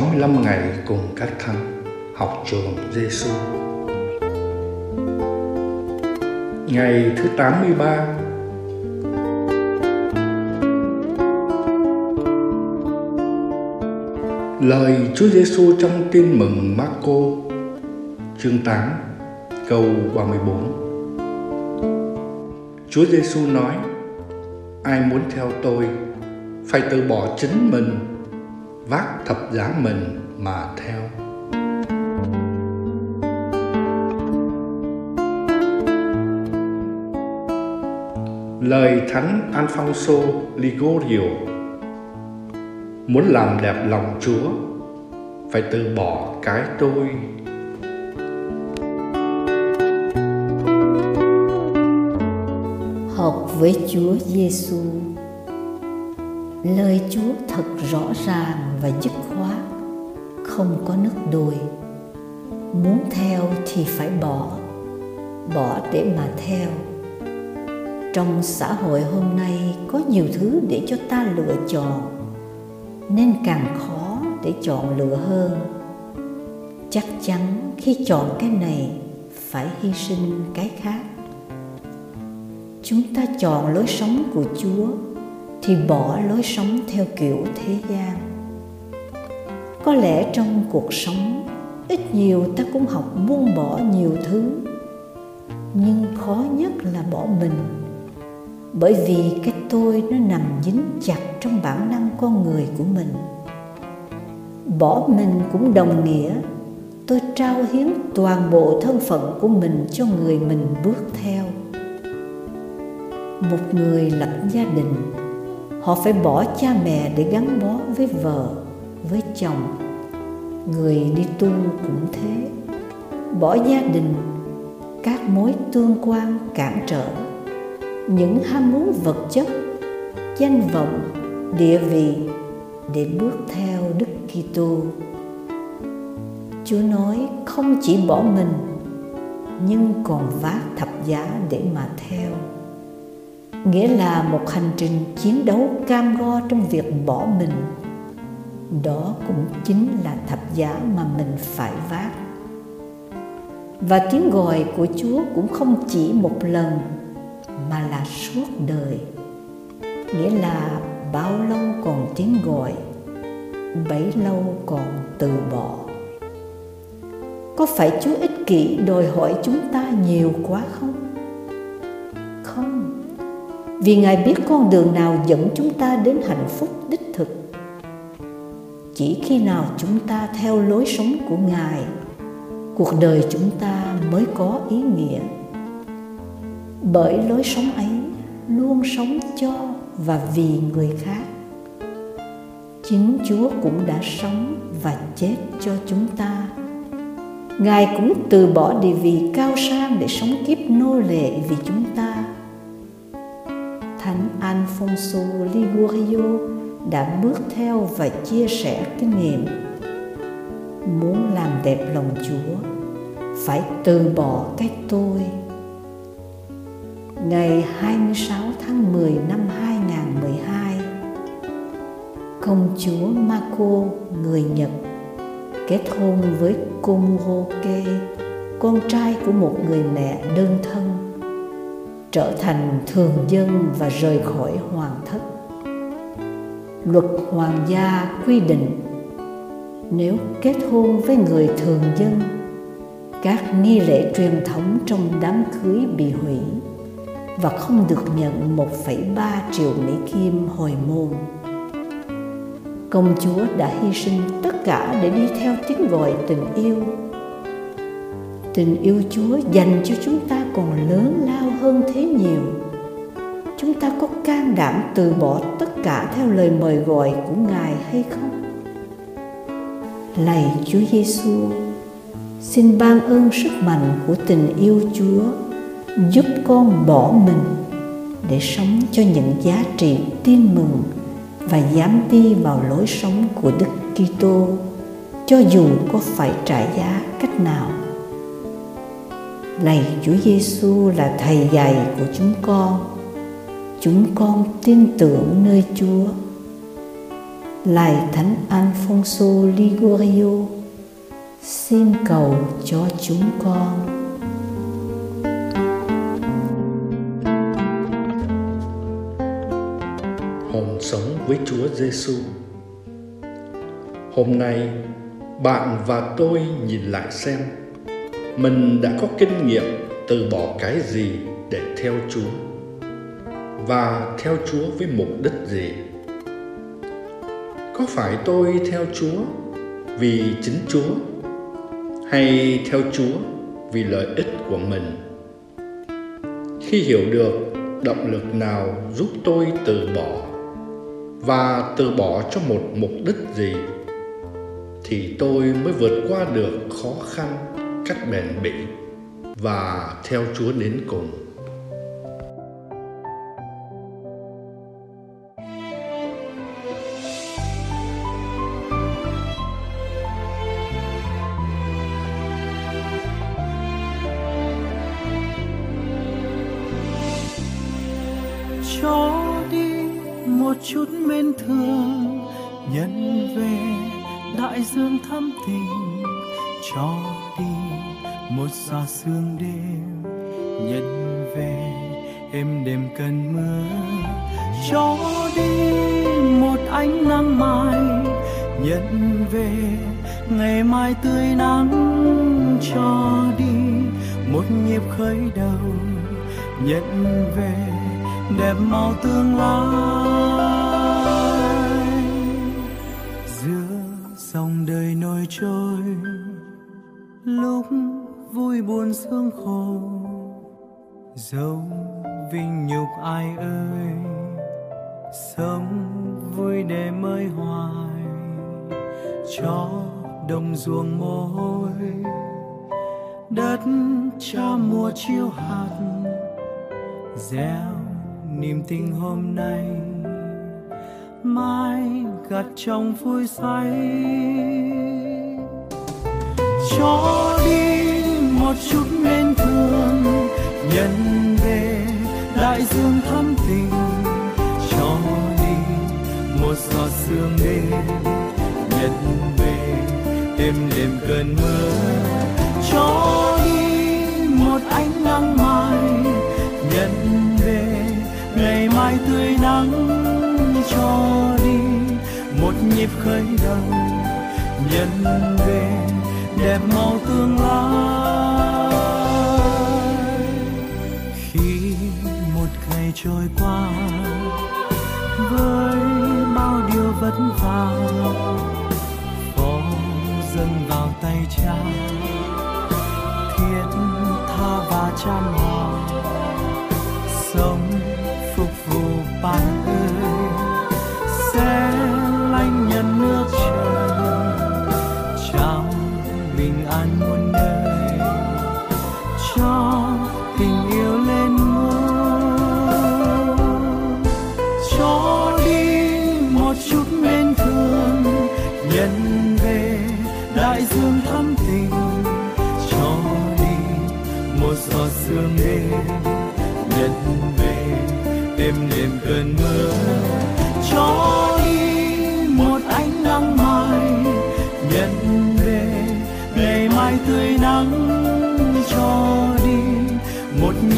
65 ngày cùng các thánh học trường Giêsu. Ngày thứ 83 Lời Chúa Giêsu trong Tin mừng Marco, chương 8 câu 34 Chúa Giêsu nói, Ai muốn theo tôi, phải từ bỏ chính mình vác thập giá mình mà theo. Lời thánh Alfonso Ligorio, muốn làm đẹp lòng Chúa, phải từ bỏ cái tôi. Học với Chúa Giêsu lời chúa thật rõ ràng và dứt khoát, không có nước đùi. muốn theo thì phải bỏ bỏ để mà theo. Trong xã hội hôm nay có nhiều thứ để cho ta lựa chọn, nên càng khó để chọn lựa hơn. Chắc chắn khi chọn cái này, phải hy sinh cái khác. Chúng ta chọn lối sống của chúa thì bỏ lối sống theo kiểu thế gian. Có lẽ trong cuộc sống, ít nhiều ta cũng học buông bỏ nhiều thứ. Nhưng khó nhất là bỏ mình, bởi vì cái tôi nó nằm dính chặt trong bản năng con người của mình. Bỏ mình cũng đồng nghĩa, tôi trao hiến toàn bộ thân phận của mình cho người mình bước theo. Một người lập gia đình họ phải bỏ cha mẹ để gắn bó với vợ, với chồng. Người đi tu cũng thế. Bỏ gia đình, các mối tương quan cản trở. Những ham muốn vật chất, danh vọng, địa vị để bước theo đức kitô. Chúa nói không chỉ bỏ mình, nhưng còn vác thập giá để mà theo nghĩa là một hành trình chiến đấu cam go trong việc bỏ mình. Đó cũng chính là thập giá mà mình phải vác. Và tiếng gọi của chúa cũng không chỉ một lần, mà là suốt đời. Nghĩa là bao lâu còn tiếng gọi, bấy lâu còn từ bỏ. Có phải chúa ích kỷ đòi hỏi chúng ta nhiều quá không? Vì ngài biết con đường nào dẫn chúng ta đến hạnh phúc đích thực. Chỉ khi nào chúng ta theo lối sống của ngài, cuộc đời chúng ta mới có ý nghĩa. Bởi lối sống ấy luôn sống cho và vì người khác. Chính chúa cũng đã sống và chết cho chúng ta. Ngài cũng từ bỏ địa vị cao sang để sống kiếp nô lệ vì chúng Alfonso Ligurio đã bước theo và chia sẻ kinh nghiệm. Muốn làm đẹp lòng Chúa, phải từ bỏ cái tôi. Ngày 26 tháng 10 năm 2012, công chúa Marco người Nhật kết hôn với Komuroke, con trai của một người mẹ đơn thân trở thành thường dân và rời khỏi hoàng thất luật hoàng gia quy định nếu kết hôn với người thường dân các nghi lễ truyền thống trong đám cưới bị hủy và không được nhận 1,3 triệu Mỹ Kim hồi môn. Công chúa đã hy sinh tất cả để đi theo tiếng gọi tình yêu tình yêu chúa dành cho chúng ta còn lớn can đảm từ bỏ tất cả theo lời mời gọi của ngài hay không? Lạy chúa giêsu, xin ban ơn sức mạnh của tình yêu chúa giúp con bỏ mình để sống cho những giá trị tin mừng và dám đi vào lối sống của Đức Kitô, cho dù có phải trả giá cách nào. Lạy Chúa Giêsu là thầy dạy của chúng con chúng con tin tưởng nơi Chúa Lạy Thánh Alfonso Ligorio, xin cầu cho chúng con. Hồn sống với Chúa Giêsu. Hôm nay, bạn và tôi nhìn lại xem mình đã có kinh nghiệm từ bỏ cái gì để theo Chúa và theo Chúa với mục đích gì? Có phải tôi theo Chúa vì chính Chúa, hay theo Chúa vì lợi ích của mình? Khi hiểu được động lực nào giúp tôi từ bỏ và từ bỏ cho một mục đích gì, thì tôi mới vượt qua được khó khăn cách bền bỉ và theo Chúa đến cùng. Cho đi một chút mến thương nhận về đại dương thắm tình cho đi một xa sương đêm nhận về êm đêm cơn mưa, cho đi một ánh nắng mai nhận về ngày mai tươi nắng, cho đi một nhịp khởi đầu nhận về đẹp màu tương lai. Giữa dòng đời nổi trôi, lúc vui buồn sương khổ dẫu vinh nhục ai ơi sống vui để mới hoài. Cho đồng ruộng mồ hôi đất cha mùa chiêu hạt, gieo niềm tin hôm nay mai gặt trong vui say cho đi một chút nên thương, nhận về đại dương thắm tình. Cho đi một giọt sương đêm, nhận về êm đềm cơn mưa. Cho nhịp khởi đầu, nhận về đẹp màu tương lai. Khi một ngày trôi qua, với bao điều vất vả, phó dâng vào tay cha. Thiết tha và chăm lo sống phục vụ bạn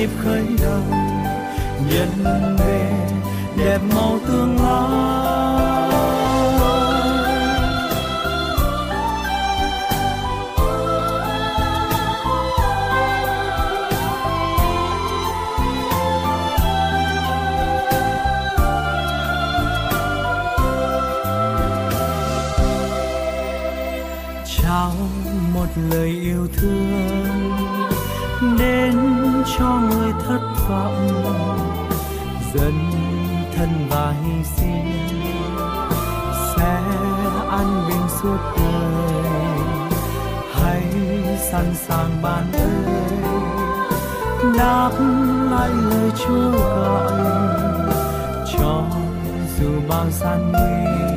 nhịp khởi đầu nhân về đẹp màu tương lai. Dân thân và hy sinh, sẽ an bình suốt đời. Hãy sẵn sàng bàn ơn, đáp lại lời chúa gọi, cho dù bao gian nguy